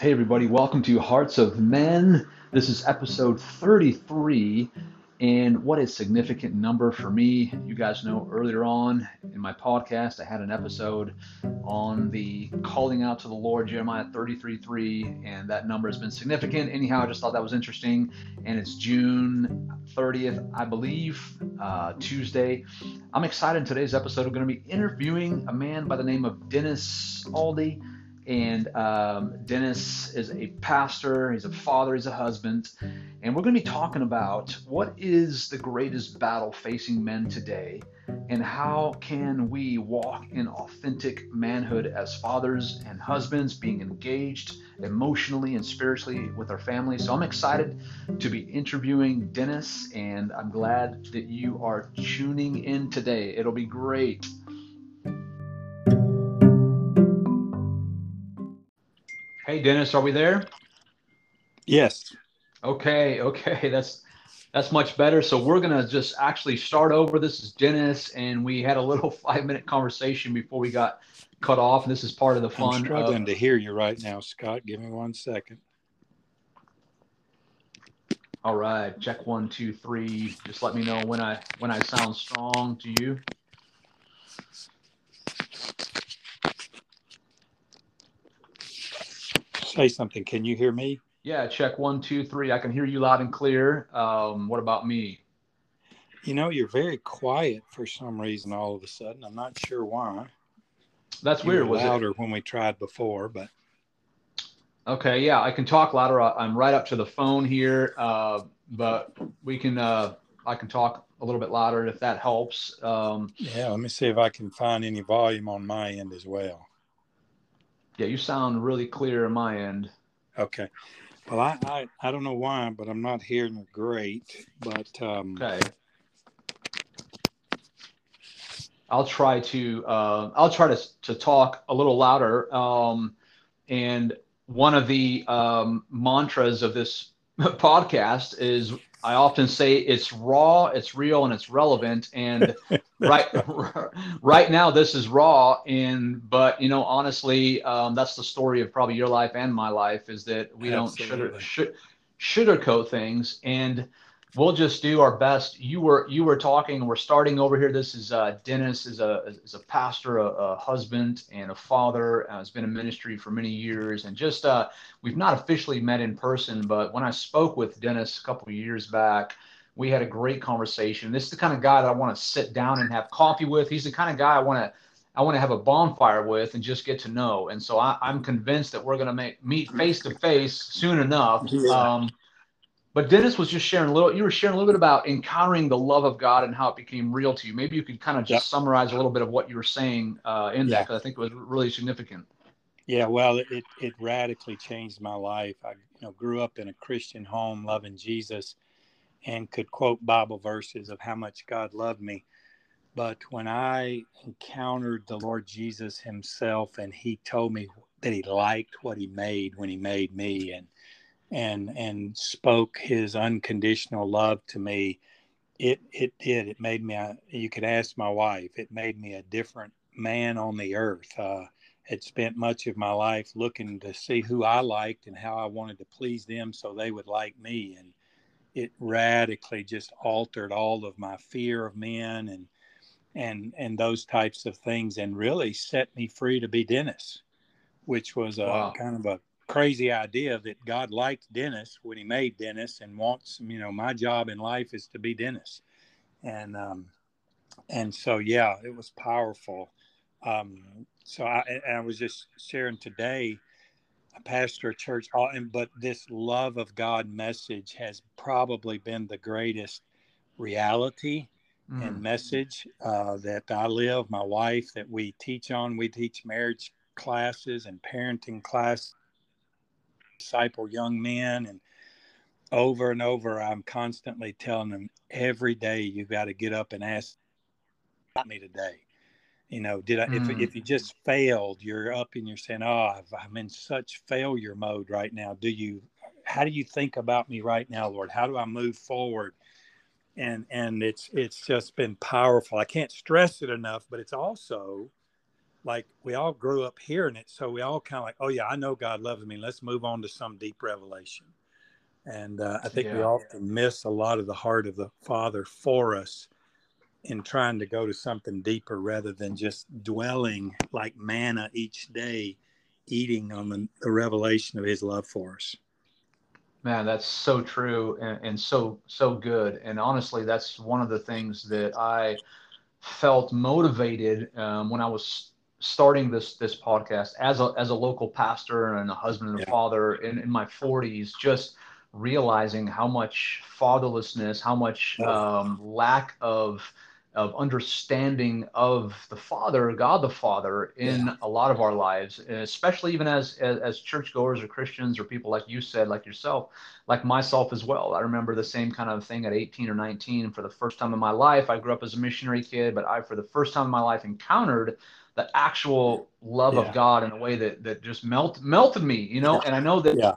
Hey, everybody, welcome to Hearts of Men. This is episode 33, and what a significant number for me. You guys know earlier on in my podcast, I had an episode on the calling out to the Lord, Jeremiah 33 3, and that number has been significant. Anyhow, I just thought that was interesting, and it's June 30th, I believe, uh, Tuesday. I'm excited. In today's episode, we're going to be interviewing a man by the name of Dennis Aldi and um, Dennis is a pastor, he's a father, he's a husband. And we're going to be talking about what is the greatest battle facing men today and how can we walk in authentic manhood as fathers and husbands, being engaged emotionally and spiritually with our families. So I'm excited to be interviewing Dennis, and I'm glad that you are tuning in today. It'll be great. Hey, Dennis, are we there? Yes. Okay, okay, that's that's much better. So we're gonna just actually start over. This is Dennis, and we had a little five-minute conversation before we got cut off, and this is part of the fun. I'm struggling to hear you right now, Scott. Give me one second. All right, check one, two, three. Just let me know when I when I sound strong to you. Say something. Can you hear me? Yeah, check one, two, three. I can hear you loud and clear. Um, what about me? You know, you're very quiet for some reason all of a sudden. I'm not sure why. That's you weird. Was louder it? when we tried before, but okay, yeah, I can talk louder. I'm right up to the phone here, uh, but we can. Uh, I can talk a little bit louder if that helps. Um, yeah, let me see if I can find any volume on my end as well. Yeah, you sound really clear on my end. Okay. Well, I, I, I don't know why, but I'm not hearing great. But um, okay. I'll try to uh, I'll try to to talk a little louder. Um, and one of the um, mantras of this podcast is I often say it's raw, it's real, and it's relevant. And right, right now, this is raw. And but you know, honestly, um, that's the story of probably your life and my life is that we Absolutely. don't sugar, sugarcoat things. And we'll just do our best. You were you were talking. We're starting over here. This is uh, Dennis is a is a pastor, a, a husband, and a father. Uh, has been in ministry for many years, and just uh, we've not officially met in person, but when I spoke with Dennis a couple of years back. We had a great conversation. This is the kind of guy that I want to sit down and have coffee with. He's the kind of guy I want to I want to have a bonfire with and just get to know. And so I, am convinced that we're going to make meet face to face soon enough. Um, but Dennis was just sharing a little. You were sharing a little bit about encountering the love of God and how it became real to you. Maybe you could kind of just yep. summarize a little bit of what you were saying uh, in yeah. that because I think it was really significant. Yeah, well, it it radically changed my life. I you know grew up in a Christian home, loving Jesus, and could quote Bible verses of how much God loved me. But when I encountered the Lord Jesus Himself, and He told me that He liked what He made when He made me, and and and spoke his unconditional love to me it it did. It made me a, you could ask my wife it made me a different man on the earth. Uh had spent much of my life looking to see who I liked and how I wanted to please them so they would like me. And it radically just altered all of my fear of men and and and those types of things and really set me free to be Dennis which was a wow. kind of a crazy idea that God liked Dennis when he made Dennis and wants, you know, my job in life is to be Dennis. And, um, and so, yeah, it was powerful. Um, so I, I was just sharing today, pastor of church, but this love of God message has probably been the greatest reality mm. and message uh, that I live, my wife, that we teach on. We teach marriage classes and parenting classes disciple young men and over and over i'm constantly telling them every day you got to get up and ask me today you know did i mm. if, if you just failed you're up and you're saying oh i am in such failure mode right now do you how do you think about me right now lord how do i move forward and and it's it's just been powerful i can't stress it enough but it's also like we all grew up hearing it. So we all kind of like, oh, yeah, I know God loves me. Let's move on to some deep revelation. And uh, I think yeah. we often miss a lot of the heart of the Father for us in trying to go to something deeper rather than just dwelling like manna each day, eating on the, the revelation of His love for us. Man, that's so true and, and so so good. And honestly, that's one of the things that I felt motivated um, when I was starting this this podcast as a as a local pastor and a husband and a yeah. father in, in my 40s. Just realizing how much fatherlessness, how much um, lack of of understanding of the Father, God the Father, in yeah. a lot of our lives, especially even as, as as churchgoers or Christians or people like you said, like yourself, like myself as well. I remember the same kind of thing at 18 or 19. For the first time in my life, I grew up as a missionary kid, but I, for the first time in my life, encountered the actual love yeah. of God in a way that that just melt melted me, you know. And I know that yeah.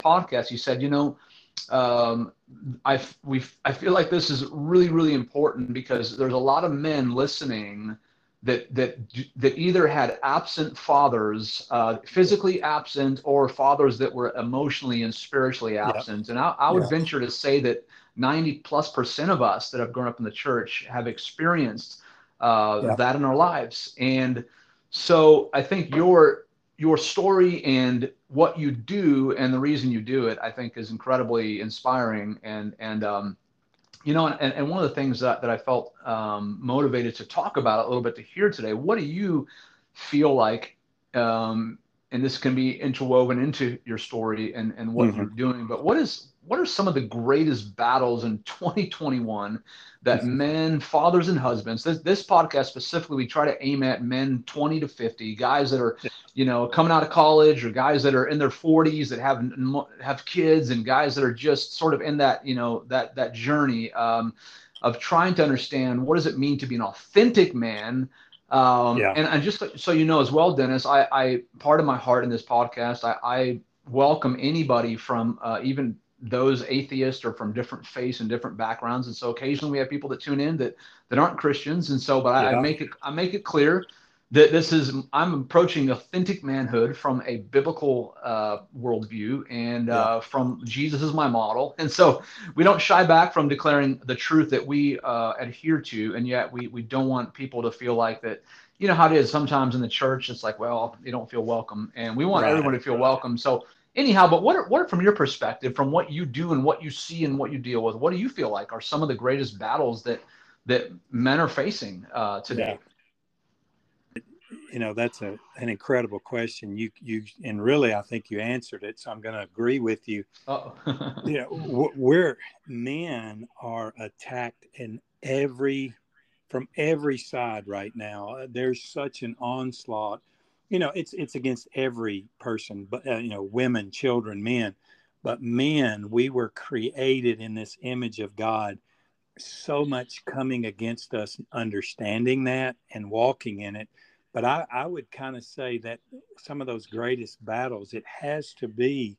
podcast, you said, you know, um, I we I feel like this is really really important because there's a lot of men listening that that that either had absent fathers, uh, physically absent, or fathers that were emotionally and spiritually absent. And I, I would venture to say that 90 plus percent of us that have grown up in the church have experienced uh, that in our lives. And so I think your your story and what you do and the reason you do it, I think, is incredibly inspiring. And and um, you know, and, and one of the things that, that I felt um, motivated to talk about a little bit to hear today. What do you feel like? Um, and this can be interwoven into your story and, and what mm-hmm. you're doing. But what is what are some of the greatest battles in 2021 that mm-hmm. men, fathers, and husbands? This, this podcast specifically, we try to aim at men 20 to 50, guys that are, you know, coming out of college, or guys that are in their 40s that have have kids, and guys that are just sort of in that, you know, that that journey um, of trying to understand what does it mean to be an authentic man. Um, yeah. and, and just so you know as well, Dennis, I, I part of my heart in this podcast, I, I welcome anybody from uh, even those atheists are from different faiths and different backgrounds and so occasionally we have people that tune in that that aren't christians and so but yeah. I, I, make it i make it clear that this is i'm approaching authentic manhood from a biblical uh, worldview and yeah. uh, from jesus is my model and so we don't shy back from declaring the truth that we uh, adhere to and yet we we don't want people to feel like that you know how it is sometimes in the church it's like well they don't feel welcome and we want right. everyone to feel welcome so anyhow, but what are, what are, from your perspective, from what you do and what you see and what you deal with, what do you feel like are some of the greatest battles that that men are facing uh, today? Yeah. You know, that's a, an incredible question. You you and really, I think you answered it. So I'm going to agree with you. Oh, you know, we're men are attacked in every from every side right now. There's such an onslaught you know it's it's against every person but uh, you know women children men but men we were created in this image of god so much coming against us understanding that and walking in it. But i, I would kind of say that some of those greatest battles it has to be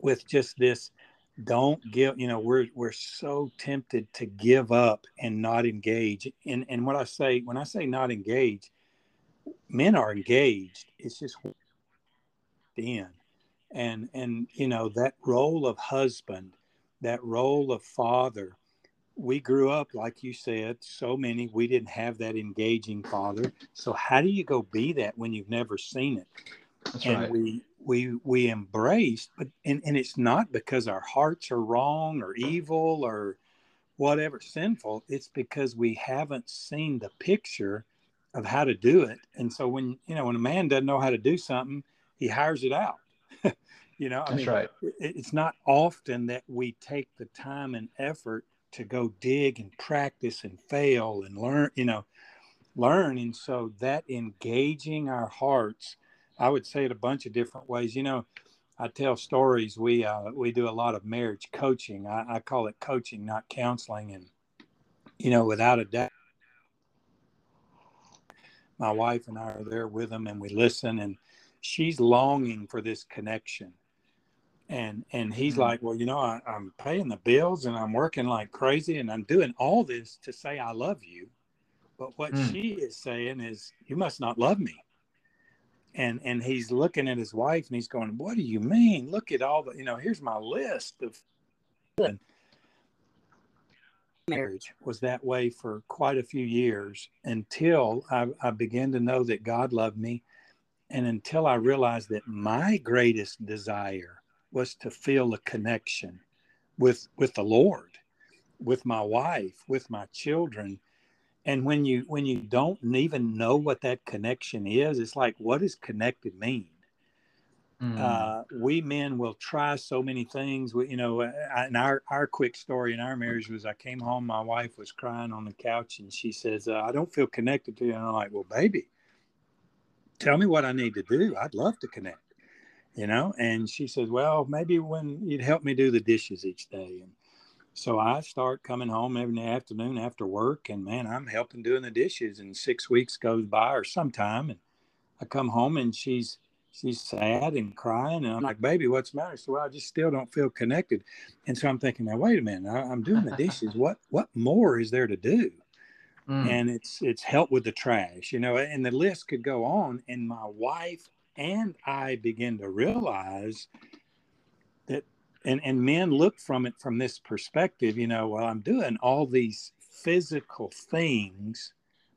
with just this don't give you know we're we're so tempted to give up and not engage. And and what i say when i say not engage men are engaged. It's just in, and and you know that role of husband, that role of father. We grew up, like you said, so many we didn't have that engaging father. So how do you go be that when you've never seen it? That's and right. we we we embraced, but and, and it's not because our hearts are wrong or evil or whatever sinful. It's because we haven't seen the picture of how to do it. And so when you know when a man doesn't know how to do something, he hires it out. you know, I that's mean, right. It's not often that we take the time and effort to go dig and practice and fail and learn. You know, learn. And so that engaging our hearts, I would say it a bunch of different ways. You know, I tell stories. We uh, we do a lot of marriage coaching. I, I call it coaching, not counseling. And you know, without a doubt my wife and I are there with them and we listen and she's longing for this connection. and and he's mm-hmm. like well you know I, i'm paying the bills and i'm working like crazy and i'm doing all this to say i love you but what mm. she is saying is you must not love me and and he's looking at his wife and he's going what do you mean look at all the you know here's my list of and marriage was that way for quite a few years until I, I began to know that god loved me and until i realized that my greatest desire was to feel a connection with with the lord with my wife with my children. And when you when you don't even know what that connection is it's like what does connected mean mm. uh, we men will try so many things we, you know and our our quick story in our marriage was i came home my wife was crying on the couch and she says uh, i don't feel connected to you and i'm like well baby tell me what i need to do i'd love to connect you know and she says well maybe when you'd help me do the dishes each day and so I start coming home every afternoon after work, and man, I'm helping doing the dishes. And six weeks goes by, or sometime, and I come home and she's she's sad and crying, and I'm like, "Baby, what's the matter?" So well, I just still don't feel connected. And so I'm thinking, now wait a minute, I, am doing the dishes. what what more is there to do? Mm. And it's it's help with the trash, you know. And the list could go on. And my wife and I begin to realize that and and men look from it from this perspective you know well i'm doing all these physical things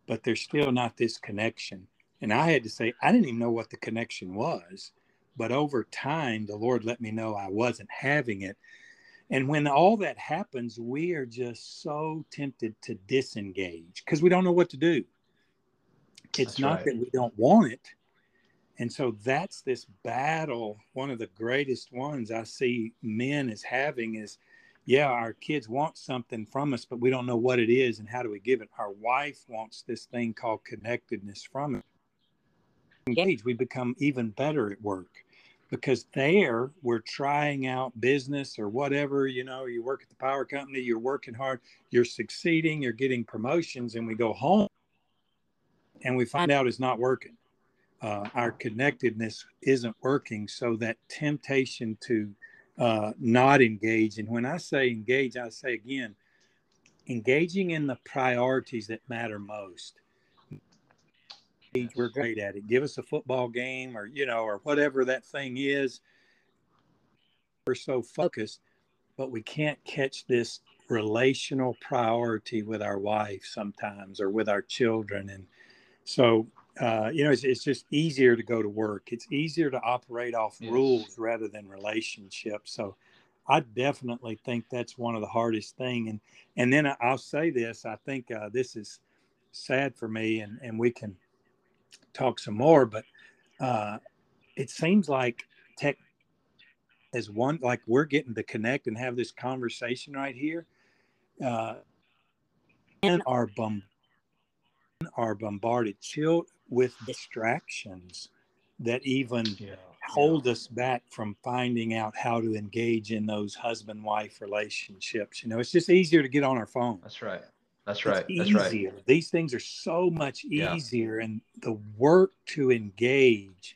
but there's still not this connection and i had to say i didn't even know what the connection was but over time the lord let me know i wasn't having it and when all that happens we are just so tempted to disengage because we don't know what to do it's That's not right. that we don't want it and so that's this battle. One of the greatest ones I see men as having is, yeah, our kids want something from us, but we don't know what it is and how do we give it. Our wife wants this thing called connectedness from it. Engage, we become even better at work because there we're trying out business or whatever. You know, you work at the power company, you're working hard, you're succeeding, you're getting promotions, and we go home and we find out it's not working uh, our connectedness isn't working. So that temptation to uh, not engage, and when I say engage, I say again, engaging in the priorities that matter most. We're great at it. Give us a football game, or you know, or whatever that thing is. We're so focused, but we can't catch this relational priority with our wife sometimes, or with our children, and so uh, you know, it's, it's, just easier to go to work. It's easier to operate off yes. rules rather than relationships. So I definitely think that's one of the hardest thing. And, and then I'll say this, I think uh, this is sad for me and, and we can talk some more, but uh, it seems like tech as one, like we're getting to connect and have this conversation right here. Uh, and our bum are bombarded. Chill, with distractions that even yeah, hold yeah. us back from finding out how to engage in those husband wife relationships. You know, it's just easier to get on our phone. That's right. That's right. That's easier. right. These things are so much easier, yeah. and the work to engage.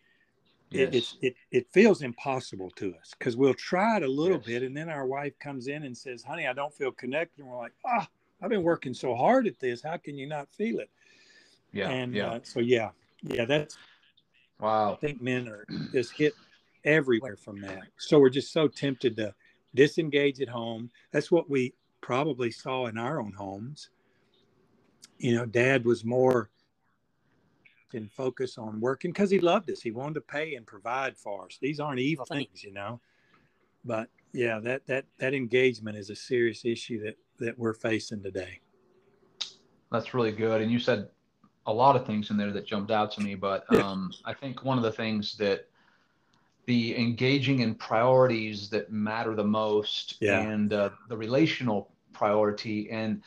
Yes. It, it, it, it feels impossible to us because we'll try it a little yes. bit and then our wife comes in and says honey i don't feel connected and we're like ah oh, i've been working so hard at this how can you not feel it yeah. And yeah. Uh, so yeah, yeah, that's wow. I think men are just hit everywhere from that. So we're just so tempted to disengage at home. That's what we probably saw in our own homes. You know, dad was more in focus on working because he loved us. He wanted to pay and provide for us. These aren't evil things, you know. But yeah, that that that engagement is a serious issue that that we're facing today. That's really good. And you said a lot of things in there that jumped out to me, but um, I think one of the things that the engaging in priorities that matter the most yeah. and uh, the relational priority and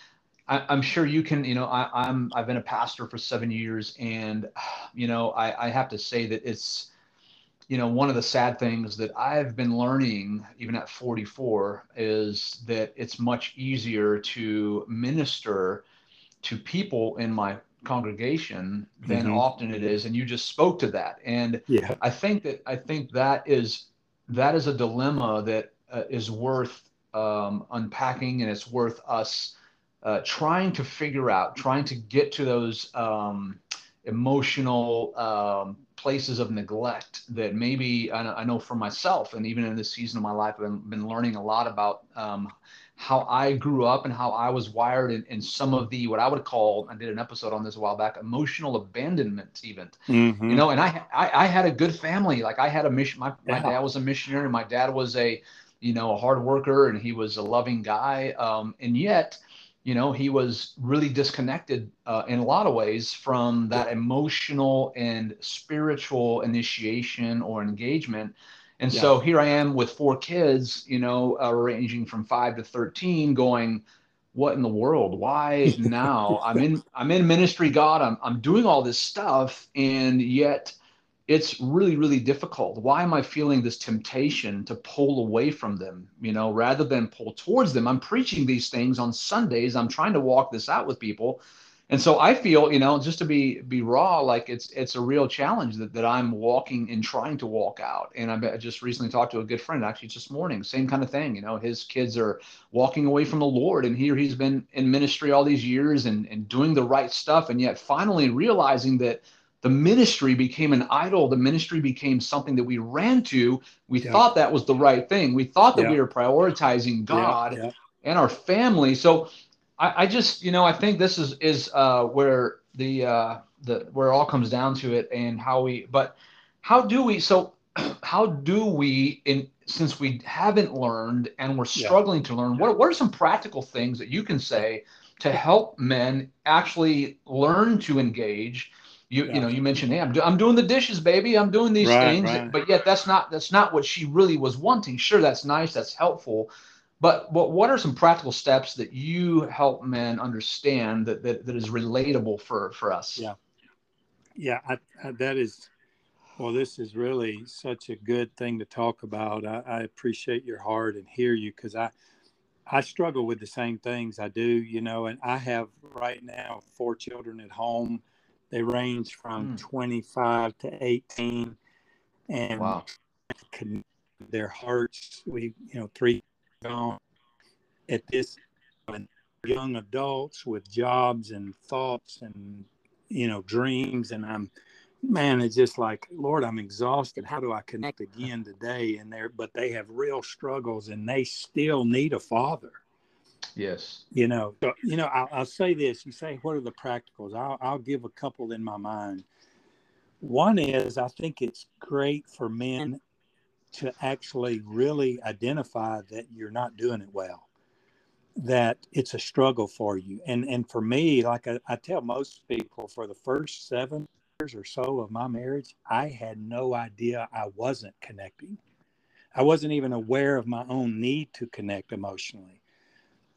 I, am sure you can you know I, am i've been a pastor for seven years and you know I, I have to say that it's you know one of the sad things that i've been learning even at 44 is that it's much easier to minister to people in my congregation than mm-hmm. often it is. And you just spoke to that. And yeah. I think that i think that is that is a dilemma that uh, is worth um, unpacking and it's worth us uh, trying to figure out, trying to get to those um, emotional um, places of neglect that maybe I, know for myself, and even in this season of my life, I've been, been learning a lot about um, how I grew up and how I was wired in, in, some of the what I would call I did an episode on this a while back emotional abandonment even mm-hmm. you know and I, I, I had a good family like I had a mission my, my yeah. dad was a missionary my dad was a you know a hard worker and he was a loving guy um, and yet you know he was really disconnected uh, in a lot of ways from that emotional and spiritual initiation or engagement and yeah. so here I am with four kids, you know, uh, ranging from five to 13 going, what in the world? Why now? I'm in, I'm in ministry, God, I'm, I'm doing all this stuff. And yet it's really, really difficult. Why am I feeling this temptation to pull away from them? You know, rather than pull towards them, I'm preaching these things on Sundays. I'm trying to walk this out with people and so I feel, you know, just to be be raw, like it's it's a real challenge that, that I'm walking and trying to walk out. And I just recently talked to a good friend, actually just morning, same kind of thing. You know, his kids are walking away from the Lord, and here he's been in ministry all these years and and doing the right stuff, and yet finally realizing that the ministry became an idol. The ministry became something that we ran to. We yeah. thought that was the right thing. We thought that yeah. we were prioritizing God yeah. and our family. So I, I just you know I think this is is uh, where the uh, the where it all comes down to it and how we but how do we so how do we in since we haven't learned and we're struggling to learn what, what are some practical things that you can say to help men actually learn to engage you yeah. you know you mentioned hey I'm, do, I'm doing the dishes baby i'm doing these right, things right. but yet that's not that's not what she really was wanting sure that's nice that's helpful but what, what are some practical steps that you help men understand that, that, that is relatable for, for us? Yeah. Yeah, I, I, that is, well, this is really such a good thing to talk about. I, I appreciate your heart and hear you because I, I struggle with the same things I do, you know, and I have right now four children at home. They range from mm. 25 to 18 and wow. their hearts, we, you know, three on at this young adults with jobs and thoughts and you know dreams and i'm man it's just like lord i'm exhausted how do i connect again today and there but they have real struggles and they still need a father yes. You know so, you know I'll, I'll, say this you say what are the practicals? I'll, I'll give a couple in my mind. One is i think it's great for men to actually really identify that you're not doing it well that it's a struggle for you. And and for me like I, I, tell most people for the first seven years or so of my marriage i had no idea i wasn't connecting. I wasn't even aware of my own need to connect emotionally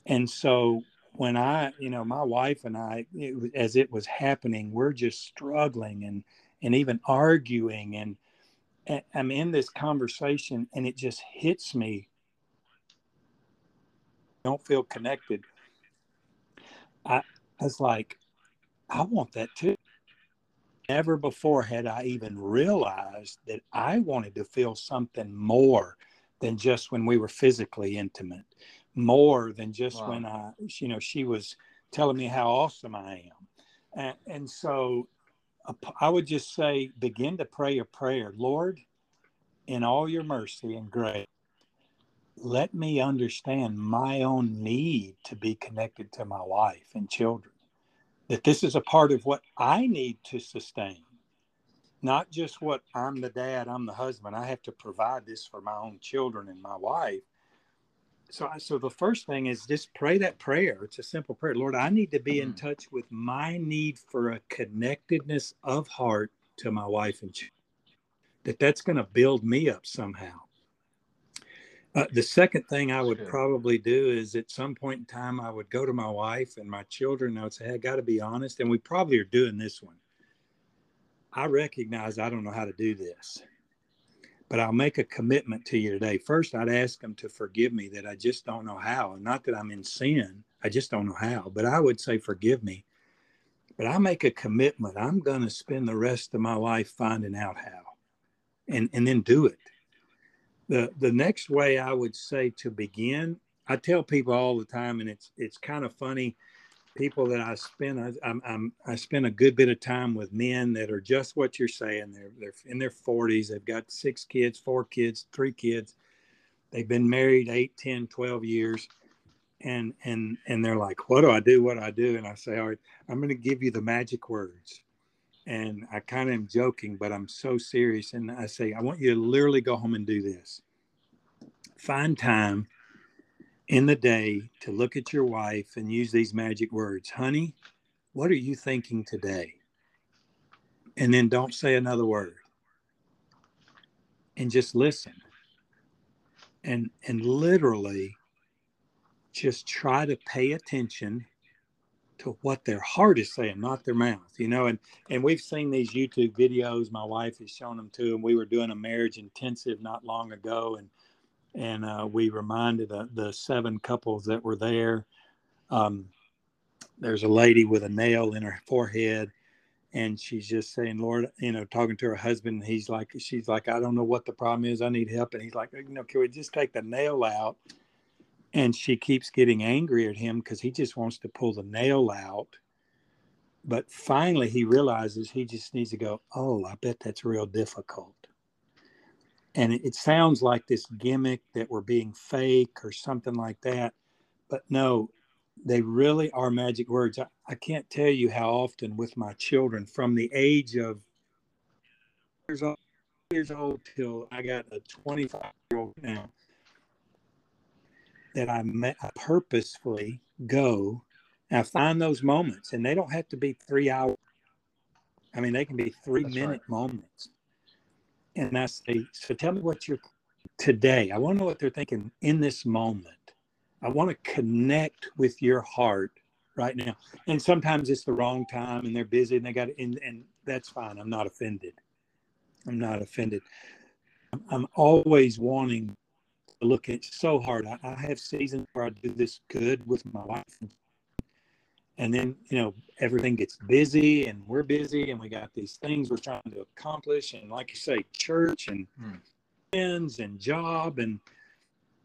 and so when i you know my wife and i it, as it was happening we're just struggling and and even arguing and I'm in this conversation and it just hits me. I don't feel connected. I, I was like, I want that too. Never before had I even realized that I wanted to feel something more than just when we were physically intimate, more than just wow. when I, you know, she was telling me how awesome I am. And, and so I would just say, begin to pray a prayer. Lord, in all your mercy and grace, let me understand my own need to be connected to my wife and children. That this is a part of what I need to sustain, not just what I'm the dad, I'm the husband. I have to provide this for my own children and my wife. So, so the first thing is just pray that prayer. It's a simple prayer. Lord, I need to be in mm. touch with my need for a connectedness of heart to my wife and children that that's going to build me up somehow. Uh, the second thing I would probably do is at some point in time, I would go to my wife and my children and I would say, hey, I got to be honest. And we probably are doing this one. I recognize I don't know how to do this, but I'll make a commitment to you today. First, I'd ask them to forgive me that I just don't know how. And not that I'm in sin, I just don't know how. But I would say, forgive me. But I make a commitment. I'm going to spend the rest of my life finding out how and and then do it the the next way I would say to begin, I tell people all the time, and it's it's kind of funny. People that I spend I, I'm, I'm I spend a good bit of time with men that are just what you're saying. They're they're in their 40s. They've got six kids, four kids, three kids. They've been married 8, 10, 12 years. And and and they're like, what do I do? What do I do? And I say, all right, I'm going to give you the magic words and I kind of am joking, but I'm so serious. And I say, I want you to literally go home and do this. Find time in the day to look at your wife and use these magic words. Honey, what are you thinking today? And then don't say another word. And just listen. And and literally just try to pay attention to what their heart is saying, not their mouth, you know. And and we've seen these YouTube videos. My wife has shown them too, and we were doing a marriage intensive not long ago, and and uh, we reminded the, the seven couples that were there. Um, there's a lady with a nail in her forehead, and she's just saying, "Lord," you know, talking to her husband. He's like, she's like, "I don't know what the problem is. I need help." And he's like, "You know, can we just take the nail out?" and she keeps getting angry at him because he just wants to pull the nail out but finally he realizes he just needs to go oh i bet that's real difficult and it, it, sounds like this gimmick that we're being fake or something like that but no they really are magic words I, I can't tell you how often with my children from the age of years old, years old till i got a 25 year old now that I, met, I purposefully go and I find those moments, and they don't have to be three hours. I mean, they can be three That's minute right. moments. And I say, so tell me what you're today. I want to know what they're thinking in this moment. I want to connect with your heart right now. And sometimes it's the wrong time and they're busy and they got and, and that's fine. I'm not offended. I'm not offended. I'm always wanting to look at so hard. I, I have seasons where I do this good with my wife, and then you know everything gets busy, and we're busy, and we got these things we're trying to accomplish, and like you say, church and hmm. friends and job, and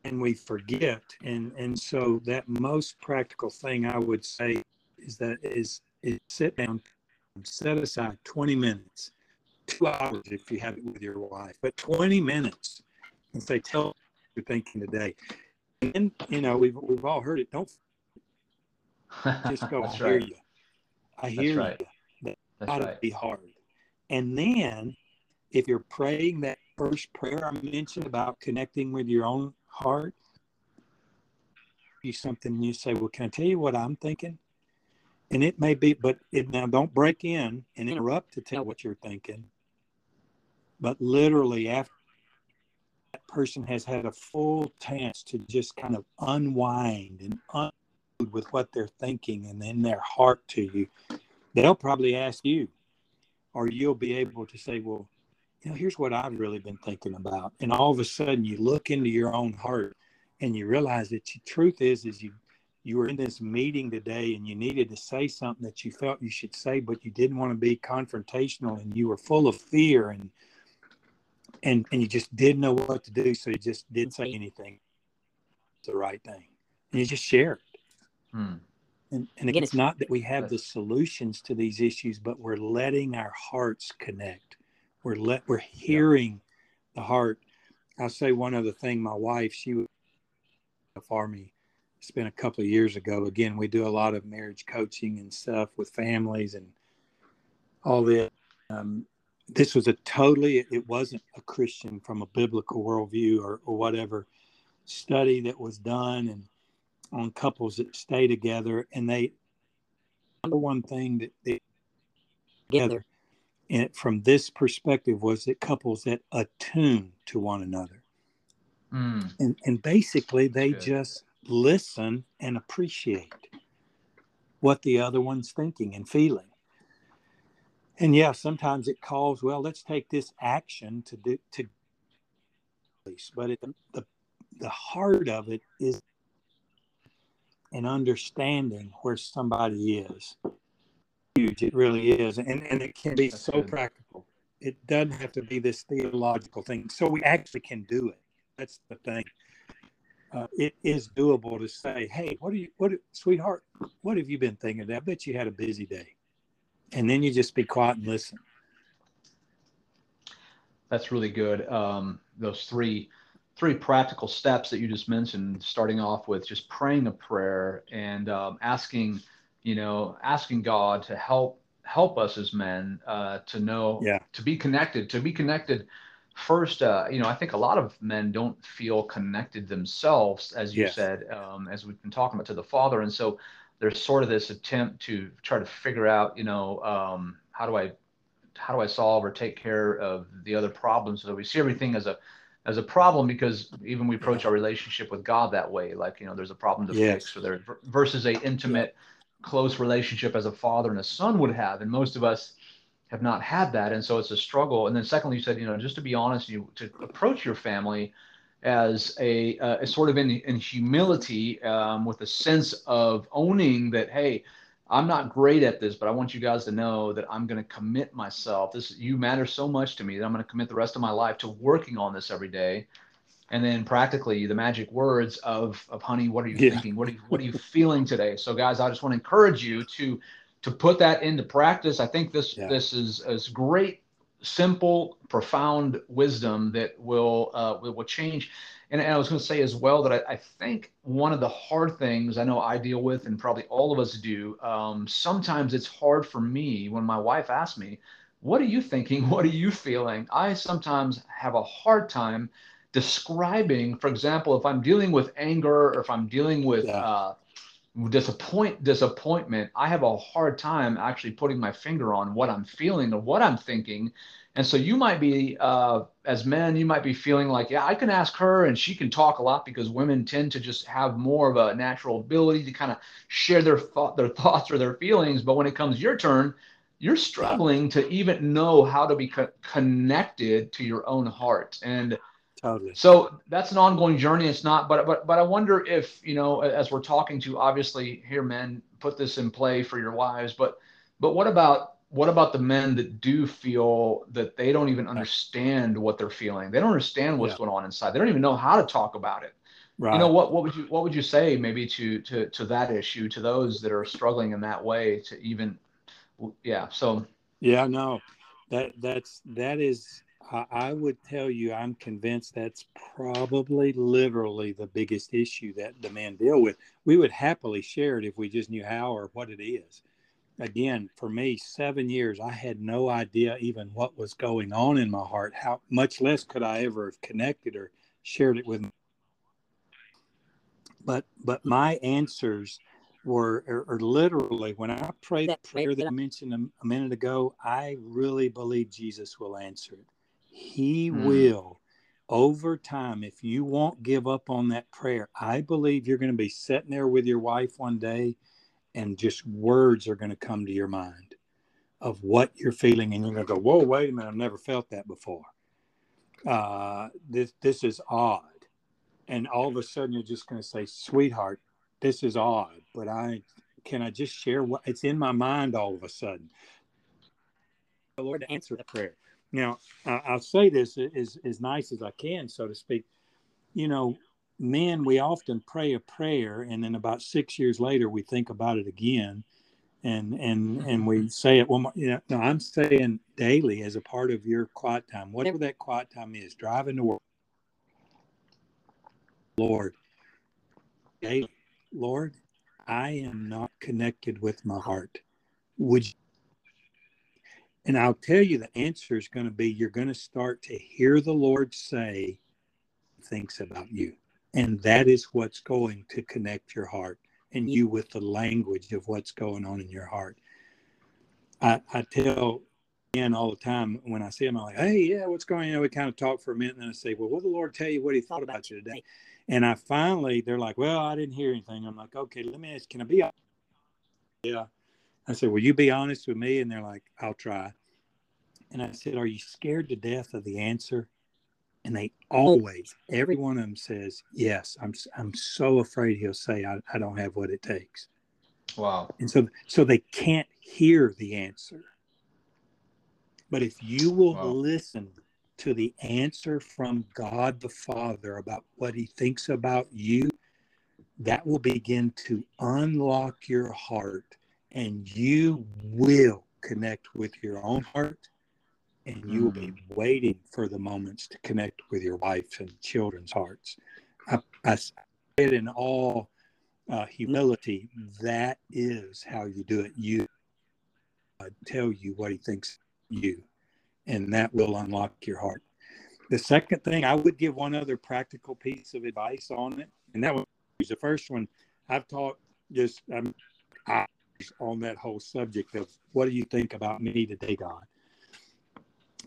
and we forget, and and so that most practical thing I would say is that is is sit down, and set aside twenty minutes, two hours if you have it with your wife, but twenty minutes, and say tell you're thinking today. And you know, we've we've all heard it. Don't just go. I hear right. you. I hear That's right. you. That ought right. to be hard. And then, if you're praying that first prayer I mentioned about connecting with your own heart, you something and you say, "Well, can I tell you what I'm thinking?" And it may be, but it, now don't break in and interrupt to tell what you're thinking. But literally, after that person has had a full chance to just kind of unwind and with what they're thinking and in their heart to you, they'll probably ask you, or you'll be able to say, well, you know, here's what I've really been thinking about. And all of a sudden you look into your own heart and you realize that the truth is, is you, you were in this meeting today and you needed to say something that you felt you should say, but you didn't want to be confrontational and you were full of fear and and and you just didn't know what to do, so you just didn't say anything. It's the right thing, and you just share it. Hmm. And, and again, it's not that we have the solutions to these issues, but we're letting our hearts connect. We're let we're hearing yeah. the heart. I'll say one other thing. My wife, she was for me. It's been a couple of years ago. Again, we do a lot of marriage coaching and stuff with families and all this. Um, this was a totally it wasn't a christian from a biblical worldview or, or whatever study that was done and on couples that stay together and they number one thing that they together and from this perspective was that couples that attune to one another mm. and and basically they Good. just listen and appreciate what the other one's thinking and feeling and yeah, sometimes it calls, well, let's take this action to do to but it, the the heart of it is an understanding where somebody is huge it really is and and it can be so practical it doesn't have to be this theological thing so we actually can do it that's the thing. Uh, it is doable to say, "Hey, what are you, what, sweetheart? What have you been thinking? I bet you had a busy day," and then you just be quiet and listen. That's really good. Um, those three three practical steps that you just mentioned, starting off with just praying a prayer and um, asking, you know, asking God to help help us as men uh, to know, yeah. to be connected, to be connected. First, uh, you know, I think a lot of men don't feel connected themselves, as you yes. said, um, as we've been talking about to the Father, and so there's sort of this attempt to try to figure out, you know, um, how do I how do I solve or take care of the other problems? So that we see everything as a as a problem because even we approach our relationship with God that way, like you know, there's a problem to yes. fix, or there versus a intimate, close relationship as a father and a son would have, and most of us have not had that, and so it's a struggle. And then secondly, you said, you know, just to be honest, you to approach your family as a, uh, a sort of in, in humility, um, with a sense of owning that, hey, I'm not great at this, but I want you guys to know that I'm going to commit myself. This you matter so much to me that I'm going to commit the rest of my life to working on this every day. And then practically the magic words of of honey, what are you yeah. thinking? What are you what are you feeling today? So guys, I just want to encourage you to to put that into practice. I think this yeah. this is is great, simple, profound wisdom that will uh, will change and, and I was going to say as well that I, I, think one of the hard things I know I deal with, and probably all of us do, um, sometimes it's hard for me when my wife asks me, What are you thinking? What are you feeling? I sometimes have a hard time describing, for example, if I'm dealing with anger or if I'm dealing with yeah. uh, disappoint disappointment i have a hard time actually putting my finger on what i'm feeling or what i'm thinking and so you might be, uh, as men, you might be feeling like, yeah, I can ask her and she can talk a lot because women tend to just have more of a natural ability to kind of share their thought, their thoughts or their feelings. But when it comes your turn, you're struggling to even know how to be co- connected to your own heart. And totally. So that's an ongoing journey. It's not, but but but I wonder if you know, as we're talking to, obviously, here, men, put this in play for your wives. But but what about what about the men that do feel that they don't even understand what they're feeling? They don't understand what's yeah. going on inside. They don't even know how to talk about it. Right. You know what? What would you What would you say maybe to to to that issue to those that are struggling in that way to even, yeah. So. Yeah. No, that that's that is. I would tell you, I'm convinced that's probably literally the biggest issue that the men deal with. We would happily share it if we just knew how or what it is again, for me, seven years, I had no idea even what was going on in my heart. How much less could I ever have connected or shared it with. Me. But but my answers were are, are literally when I prayed that prayer that I mentioned a, a, minute ago. I really believe Jesus will answer it. He mm. will. Over time, if you won't give up on that prayer, I believe you're going to be sitting there with your wife one day and just words are going to come to your mind of what you're feeling and you're going to go whoa wait a minute i've never felt that before. Uh, this this is odd. And all of a sudden you're just going to say sweetheart this is odd but i can i just share what it's in my mind all of a sudden. The lord to answer the prayer. Now i'll say this as, as nice as i can so to speak. You know men, we often pray a prayer, and then about six years later, we think about it again, and and and we mm-hmm. say it one more. You know, no, I'm saying daily as a part of your quiet time, whatever that quiet time is, driving to work, Lord, daily, Lord, I am not connected with my heart. Would you? And I'll tell you the answer is going to be you're going to start to hear the Lord say, thinks about you. And that is what's going to connect your heart and you with the language of what's going on in your heart. I, I tell Ian all the time when I see him, I'm like, hey, yeah, what's going on? You know, we kind of talk for a minute and then I say, well, what did the Lord tell you what he thought about you today? And I finally, they're like, well, I didn't hear anything. I'm like, okay, let me ask, can I be honest? Yeah. I said, will you be honest with me? And they're like, I'll try. And I said, are you scared to death of the answer? And they oh, always every one of them says yes i'm i'm so afraid he'll say i, I don't have what it takes. Wow. And so so they can't hear the answer. But if you will wow. listen to the answer from God the Father about what he thinks about you, that will begin to unlock your heart and you will connect with your own heart and you will be mm. waiting for the moments to connect with your wife and children's hearts. I, I say it in all uh, humility. That is how you do it. You uh, tell you what he thinks you, and that will unlock your heart. The second thing, I would give one other practical piece of advice on it, and that was the first one. I've taught just um, on that whole subject of what do you think about me today, God?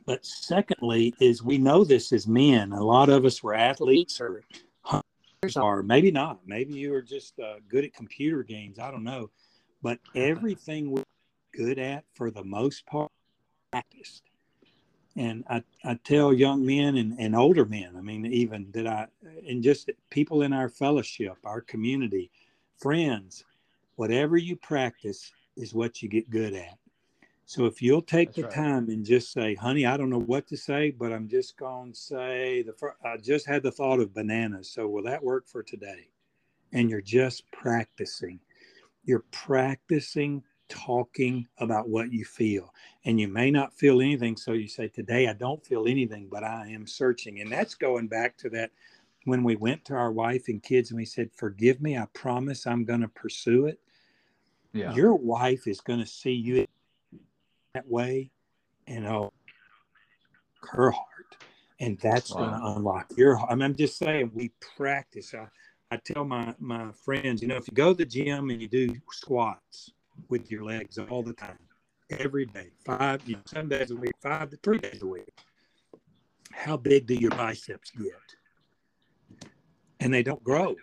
But secondly, is we know this as men. A lot of us were athletes or hunters, or maybe not. Maybe you were just uh, good at computer games. I don't know. But everything we're good at, for the most part, practiced. And I, I tell young men and, and older men, I mean, even that I, and just people in our fellowship, our community, friends, whatever you practice is what you get good at. So if you'll take That's the right. time and just say, honey, I don't know what to say, but I'm just going to say the I just had the thought of bananas. So will that work for today? And you're just practicing. You're practicing talking about what you feel. And you may not feel anything. So you say, today I don't feel anything, but I am searching. And that's going back to that when we went to our wife and kids and we said, forgive me, I promise I'm going to pursue it. Yeah. Your wife is going to see you that way and oh her heart. And that's wow. going to unlock your heart I mean, i'm just saying we practice. I, I tell my my friends you know if you go to the gym and you do squats with your legs all the time every day five you know, seven days a week five to three days a week how big do your biceps get? And they don't grow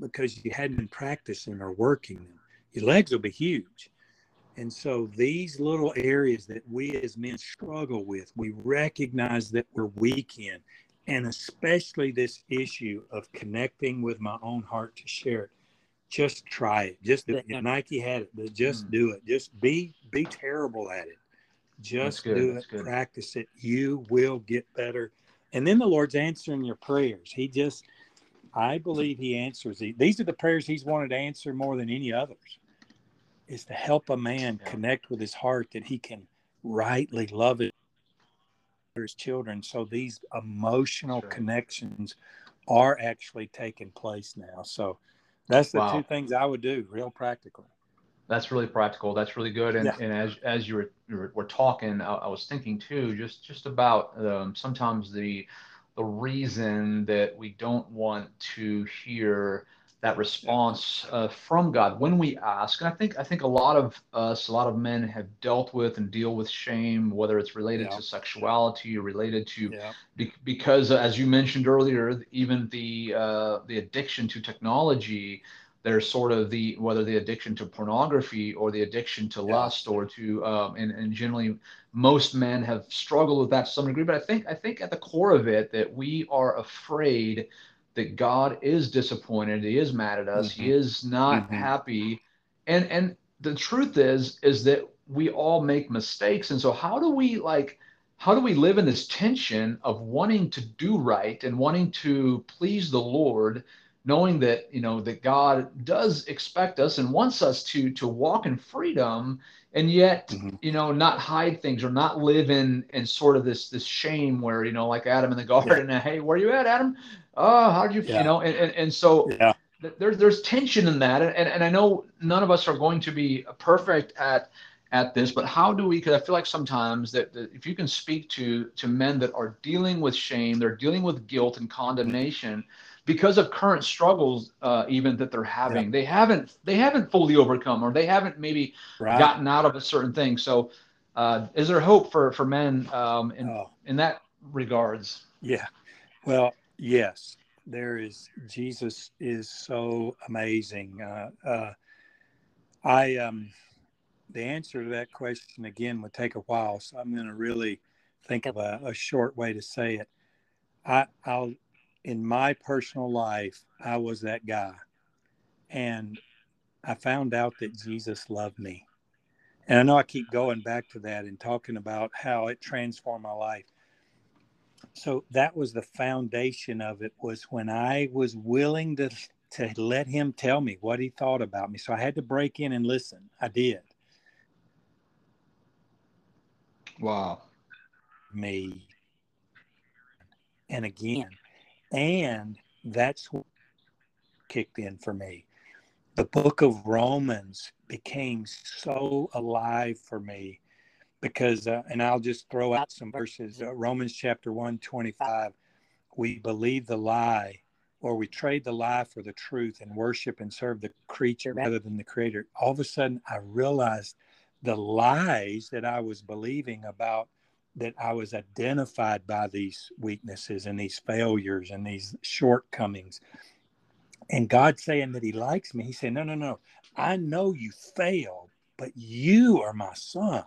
because you hadn't been practicing or working them. Your legs will be huge and so these little areas that we as men struggle with, we recognize that we're weak in, and especially this issue of connecting with my own heart to share it. Just try it. Just do it. Nike had it, but just mm. do it. Just be be terrible at it. Just do it. Practice it. You will get better. And then the Lord's answering your prayers. He just, I believe He answers. These are the prayers He's wanted to answer more than any others is to help a man yeah. connect with his heart that he can rightly love it his children so these emotional sure. connections are actually taking place now so that's the wow. two things i would do real practically that's really practical that's really good and, yeah. and as, as you were, you were, were talking I, I, was thinking too just just about um, sometimes the the reason that we don't want to hear that response uh, from God when we ask. And I think I think a lot of us, a lot of men have dealt with and deal with shame, whether it's related yeah. to sexuality or related to yeah. be, because as you mentioned earlier, even the uh, the addiction to technology. There's sort of the whether the addiction to pornography or the addiction to yeah. lust or to um, and, and generally most men have struggled with that to some degree. But I think I think at the core of it that we are afraid that God is disappointed, he is mad at us, mm-hmm. he is not mm-hmm. happy. And and the truth is is that we all make mistakes. And so how do we like how do we live in this tension of wanting to do right and wanting to please the Lord, knowing that you know that God does expect us and wants us to to walk in freedom and yet mm-hmm. you know not hide things or not live in in sort of this this shame where you know like Adam in the garden yeah. hey where you at Adam oh, how do you, yeah. you know, and, and, and so yeah. there's, there's tension in that. And, and I know none of us are going to be perfect at, at this, but how do we, cause I feel like sometimes that, that if you can speak to, to men that are dealing with shame, they're dealing with guilt and condemnation, because of current struggles uh, even that they're having yeah. they haven't they haven't fully overcome or they haven't maybe right. gotten out of a certain thing so uh, is there hope for for men um, in oh. in that regards yeah well Yes, there is. Jesus is so amazing. Uh, uh, I um, the answer to that question again would take a while, so I'm going to really think of a, a, short way to say it. I, I'll in my personal life, I was that guy, and I found out that Jesus loved me. And I know I keep going back to that and talking about how it transformed my life. so that was the foundation of it was when I was willing to to let him tell me what he thought about me. So I had to break in and listen. I did. Wow. Me. And again. And that's what kicked in for me. The book of Romans became so alive for me because, uh, and I'll just throw out some verses uh, Romans chapter 1 25. We believe the lie or we trade the lie for the truth and worship and serve the creature rather than the creator, all of a sudden I realized the lies that I was believing about that I was identified by these weaknesses and these failures and these shortcomings. And God saying that He likes me, He said, No, no, no. I know you fail, but you are my son.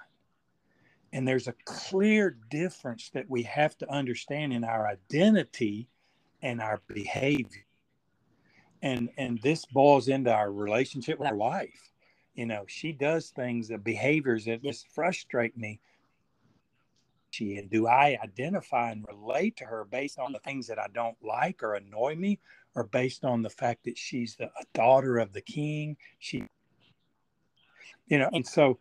And there's a clear difference that we have to understand in our identity and our behavior and and this boils into our relationship with our wife you know she does things the behaviors that just frustrate me she and do i identify and relate to her based on the things that i don't like or annoy me or based on the fact that she's the a daughter of the king she you know and so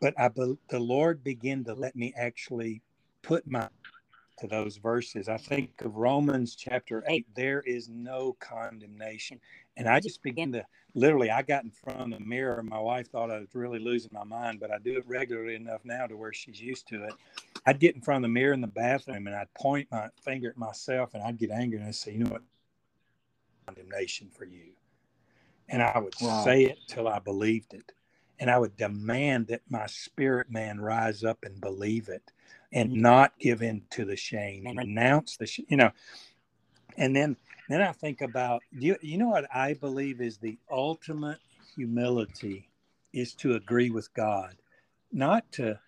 but i the lord began to let me actually put my to those verses. I think of Romans chapter 8, there is no condemnation. And I just began to literally, I got in front of the mirror. My wife thought I was really losing my mind, but I do it regularly enough now to where she's used to it. I'd get in front of the mirror in the bathroom and I'd point my finger at myself and I'd get angry and I'd say, you know what? Condemnation for you. And I would wow. say it till I believed it. And I would demand that my spirit man rise up and believe it and mm-hmm. not give in to the shame and renounce the, sh- you know. And then, then I think about you. You know what I believe is the ultimate humility is to agree with God, not to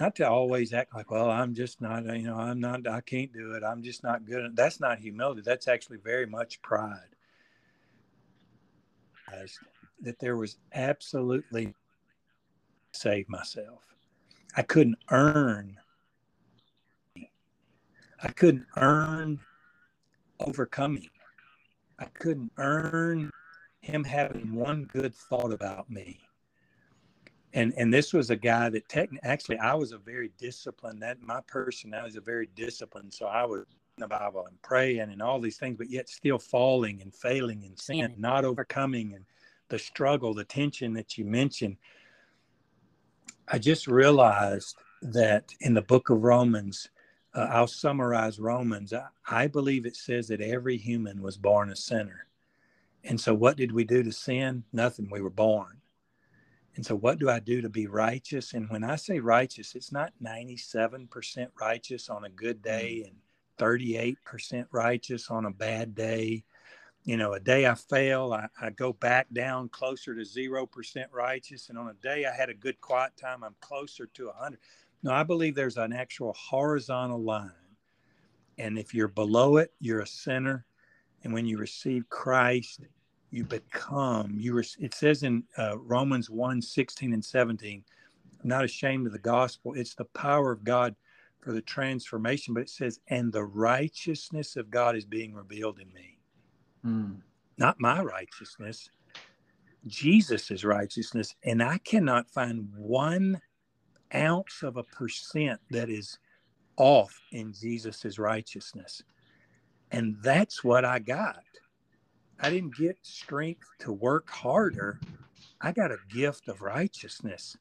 not to always act like, well, I'm just not, uh, you know, I'm not, I can't do it. I'm just not good. That's not humility. That's actually very much pride. That there was absolutely save myself. I couldn't earn I couldn't earn overcoming. I couldn't earn him having one good thought about me. And and this was a guy that technically actually I was a very disciplined that my personality is a very disciplined. So I was in the Bible and praying and all these things, but yet still falling and failing and sin, not overcoming and the struggle, the tension that you mentioned. I just realized that in the book of Romans, uh, I'll summarize Romans. I, I believe it says that every human was born a sinner. And so, what did we do to sin? Nothing. We were born. And so, what do I do to be righteous? And when I say righteous, it's not 97% righteous on a good mm. day and 38% righteous on a bad day. You know, a day I fail, I, I go back down closer to 0% righteous. And on a day I had a good quiet time, I'm closer to 100. No, I believe there's an actual horizontal line. And if you're below it, you're a sinner. And when you receive Christ, you become, you were, it says in uh, Romans 1 16 and 17, I'm not ashamed of the gospel. It's the power of God for the transformation, but it says, and the righteousness of God is being revealed in me. Mm. Not my righteousness, Jesus' righteousness. And I cannot find one ounce of a percent that is off in Jesus's righteousness. And that's what I got. I didn't get strength to work harder. I got a gift of righteousness.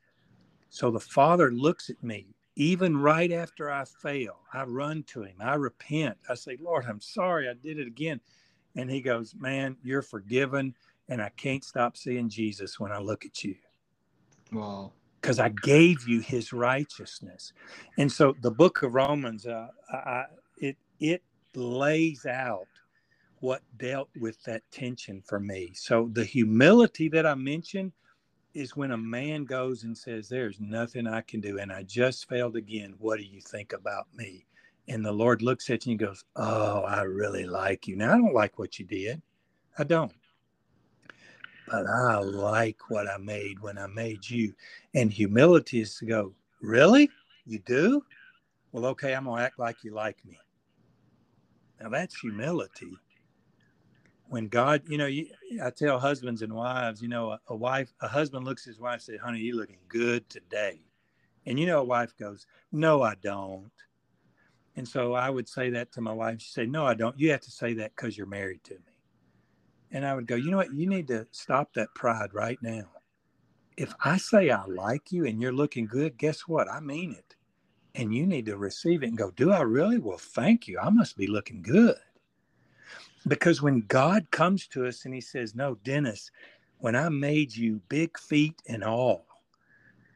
So the Father looks at me, even right after I fail. I run to Him. I repent. I say, Lord, I'm sorry. I did it again. And He goes, Man, you're forgiven. And I can't stop seeing Jesus when I look at you. Wow because I gave you his righteousness. And so the book of Romans, uh, I, it, it lays out what dealt with that tension for me. So the humility that I mentioned is when a man goes and says, There's nothing I can do, and I just failed again. What do you think about me? And the Lord looks at you and goes, Oh, I really like you. Now, I don't like what you did. I don't but I like what I made when I made you. And humility is to go, really? You do? Well, okay, I'm going to act like you like me. Now that's humility. When God, you know, you, I tell husbands and wives, you know, a, a wife, a husband looks at his wife and says, honey, you looking good today. And you know, a wife goes, no, I don't. And so I would say that to my wife. She'd say, no, I don't. You have to say that because you're married to me. And I would go, you know what? You need to stop that pride right now. If I say I like you and you're looking good, guess what? I mean it. And you need to receive it and go, do I really? Well, thank you. I must be looking good. Because when God comes to us and he says, no, Dennis, when I made you big feet and all,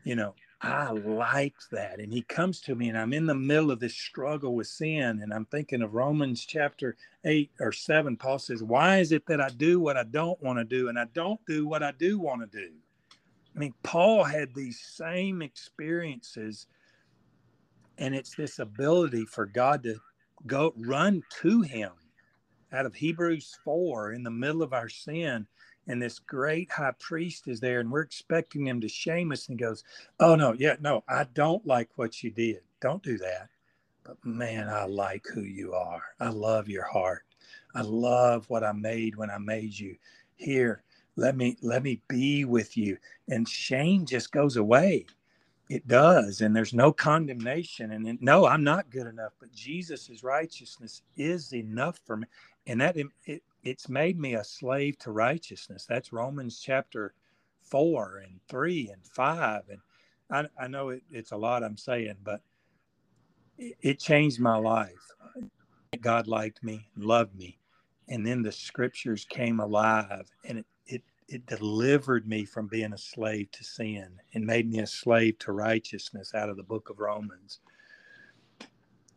you know, I liked that. And he comes to me, and I'm in the middle of this struggle with sin. And I'm thinking of Romans chapter eight or seven. Paul says, Why is it that I do what I don't want to do, and I don't do what I do want to do? I mean, Paul had these same experiences, and it's this ability for God to go run to him out of Hebrews 4 in the middle of our sin. And this great high priest is there and we're expecting him to shame us. And he goes oh no yeah no i don't like what you did. Don't do that. But man i like who you are. I love your heart. I love what i made when i made you here. Let me let me be with you. And shame just goes away. It does and there's no condemnation. And no i'm not good enough but jesus' righteousness is enough for me and that it, it's made me a slave to righteousness. That's Romans chapter four and three and five. And I, I know it, it's a lot I'm saying, but it, it changed my life. God liked me, and loved me. And then the scriptures came alive and it, it, it delivered me from being a slave to sin and made me a slave to righteousness out of the book of Romans.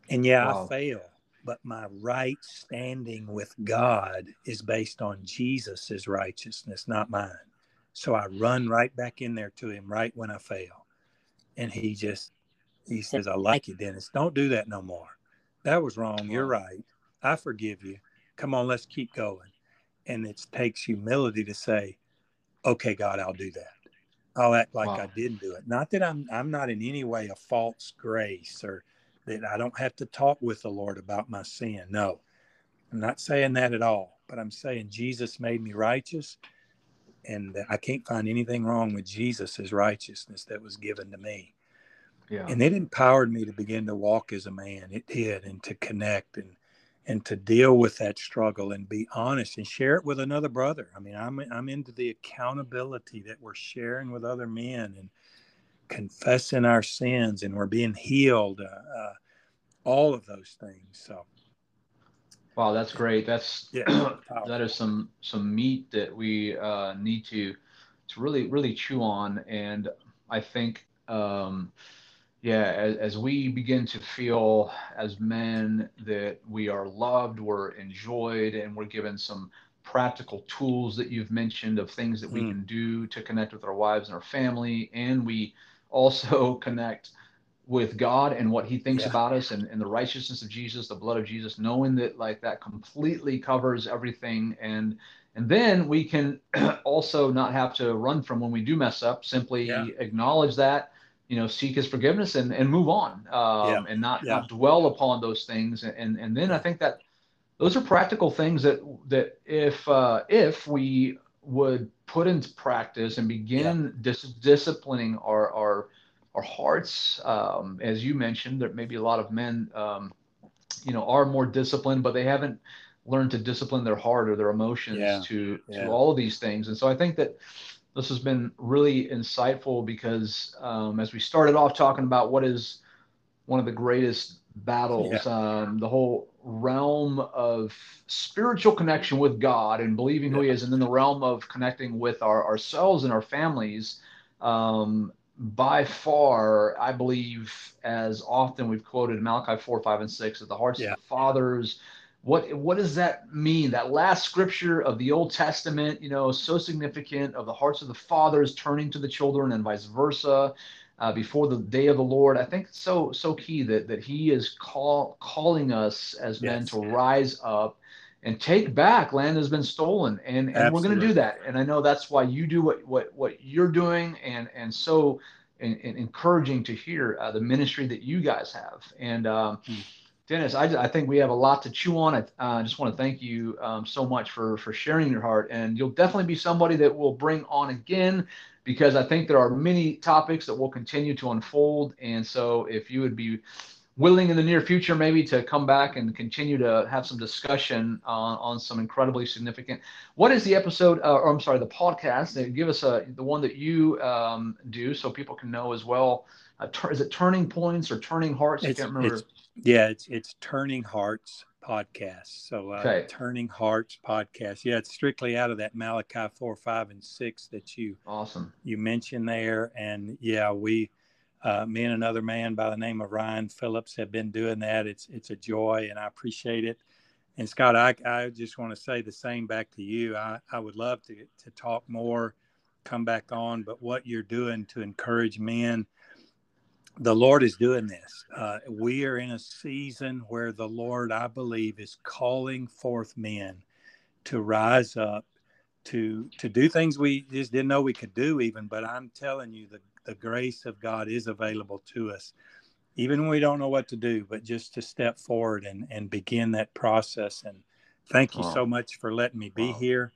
And yeah, wow. I fail but my right standing with God is based on Jesus's righteousness, not mine. So I run right back in there to him right when I fail. And he just, he says, I like you, Dennis. Don't do that no more. That was wrong. You're right. I forgive you. Come on, let's keep going. And it takes humility to say, okay, God, I'll do that. I'll act like wow. I didn't do it. Not that I'm I'm not in any way a false grace or that I don't have to talk with the Lord about my sin. No, I'm not saying that at all, but I'm saying Jesus made me righteous and I can't find anything wrong with Jesus' righteousness that was given to me. Yeah. And it empowered me to begin to walk as a man. It did, and to connect and and to deal with that struggle and be honest and share it with another brother. I mean, I'm I'm into the accountability that we're sharing with other men and confessing our sins and we're being healed. Uh, uh, all of those things. So. Wow, that's great. That's yeah, that is some some meat that we uh, need to to really really chew on, and I think um, yeah, as, as we begin to feel as men that we are loved, we're enjoyed, and we're given some practical tools that you've mentioned of things that we mm. can do to connect with our wives and our family, and we also connect with God and what he thinks yeah. about us and, and the righteousness of Jesus, the blood of Jesus, knowing that like that completely covers everything. And and then we can also not have to run from when we do mess up, simply yeah. acknowledge that, you know, seek his forgiveness and, and move on um, yeah. and not, not dwell upon those things. And, and then I think that those are practical things that, that if, uh, if we would put into practice and begin dis- disciplining our, our, our hearts. Um, as you mentioned, there may be a lot of men, um, you know, are more disciplined, but they haven't learned to discipline their heart or their emotions yeah. to yeah. to all of these things. And so I think that this has been really insightful because um, as we started off talking about what is one of the greatest battles, yeah. um, the whole realm of spiritual connection with God and believing who He is, and then the realm of connecting with our ourselves and our families. Um, by far, I believe, as often we've quoted Malachi 4, 5, and 6, that the hearts yeah. of the fathers, what what does that mean? That last scripture of the Old Testament, you know, so significant of the hearts of the fathers turning to the children and vice versa. Uh, before the day of the Lord, I think it's so so key that that He is call calling us as yes. men to rise up and take back land that has been stolen and, and we're going to do that and i know that's why you do what what, what you're doing and and so and, and encouraging to hear uh, the ministry that you guys have and um, hmm. Dennis, I, I think we have a lot to chew on. I uh, just want to thank you um, so much for for sharing your heart, and you'll definitely be somebody that we'll bring on again because I think there are many topics that will continue to unfold. And so, if you would be willing in the near future maybe to come back and continue to have some discussion on, on some incredibly significant what is the episode uh, or i'm sorry the podcast? Give us a the one that you um, do so people can know as well. Uh, is it turning points or turning hearts? It's, i can't remember. it's, yeah it's it's turning hearts podcast so uh, okay. turning hearts podcast yeah it's strictly out of that malachi 4 5 and 6 that you awesome you mentioned there and yeah we uh, me and another man by the name of Ryan Phillips have been doing that. It's it's a joy, and I appreciate it. And Scott, I, I just want to say the same back to you. I, I would love to to talk more, come back on, but what you're doing to encourage men, the Lord is doing this. Uh, we are in a season where the Lord, I believe, is calling forth men to rise up to to do things we just didn't know we could do even but i'm telling you the the grace of God is available to us, even when we don't know what to do, but just to step forward and, and begin that process. And thank you so much for letting me be wow. here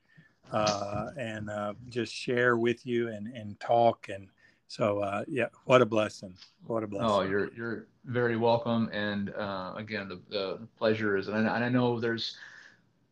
uh, and uh, just share with you and, and talk. And so, uh, yeah, what a blessing. What a blessing. Oh, you're, you're very welcome. And uh, again, the, the pleasure is, and I, and I know there's,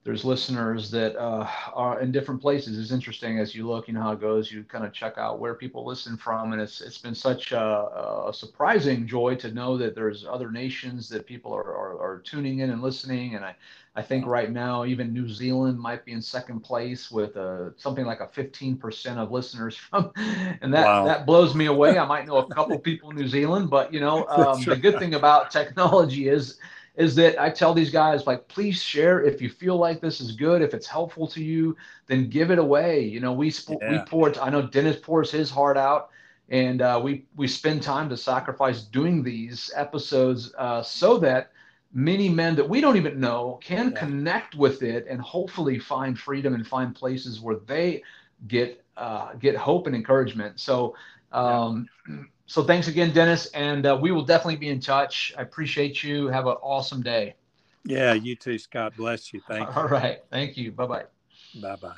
there's listeners that uh, are in different places. It's interesting as you look, you know how it goes. You kind of check out where people listen from, and it's it's been such a, a surprising joy to know that there's other nations that people are, are, are tuning in and listening. And I I think right now even New Zealand might be in second place with uh, something like a 15% of listeners from, and that wow. that blows me away. I might know a couple people in New Zealand, but you know um, the good thing about technology is is that I tell these guys like, please share if you feel like this is good, if it's helpful to you, then give it away. You know, we sp- yeah. we pour. I know Dennis pours his heart out, and uh, we we spend time to sacrifice doing these episodes uh, so that many men that we don't even know can yeah. connect with it and hopefully find freedom and find places where they get uh, get hope and encouragement. So. Um, yeah so thanks again, Dennis, and uh, we will definitely be in touch. I appreciate you. Have an awesome day. Yeah, you too, Scott. Bless you. Thank you. All right. Thank you. Bye bye. Bye bye.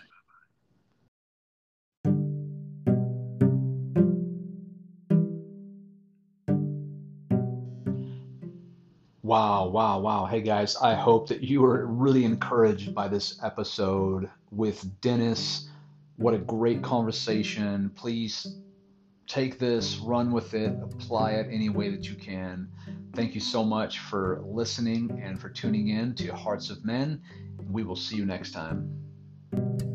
Wow, wow, wow. Hey guys, I hope that you were really encouraged by this episode with Dennis. What a great conversation. Please take this, run with it, apply it any way that you can. Thank you so much for listening and for tuning in to Hearts of Men. We will see you next time.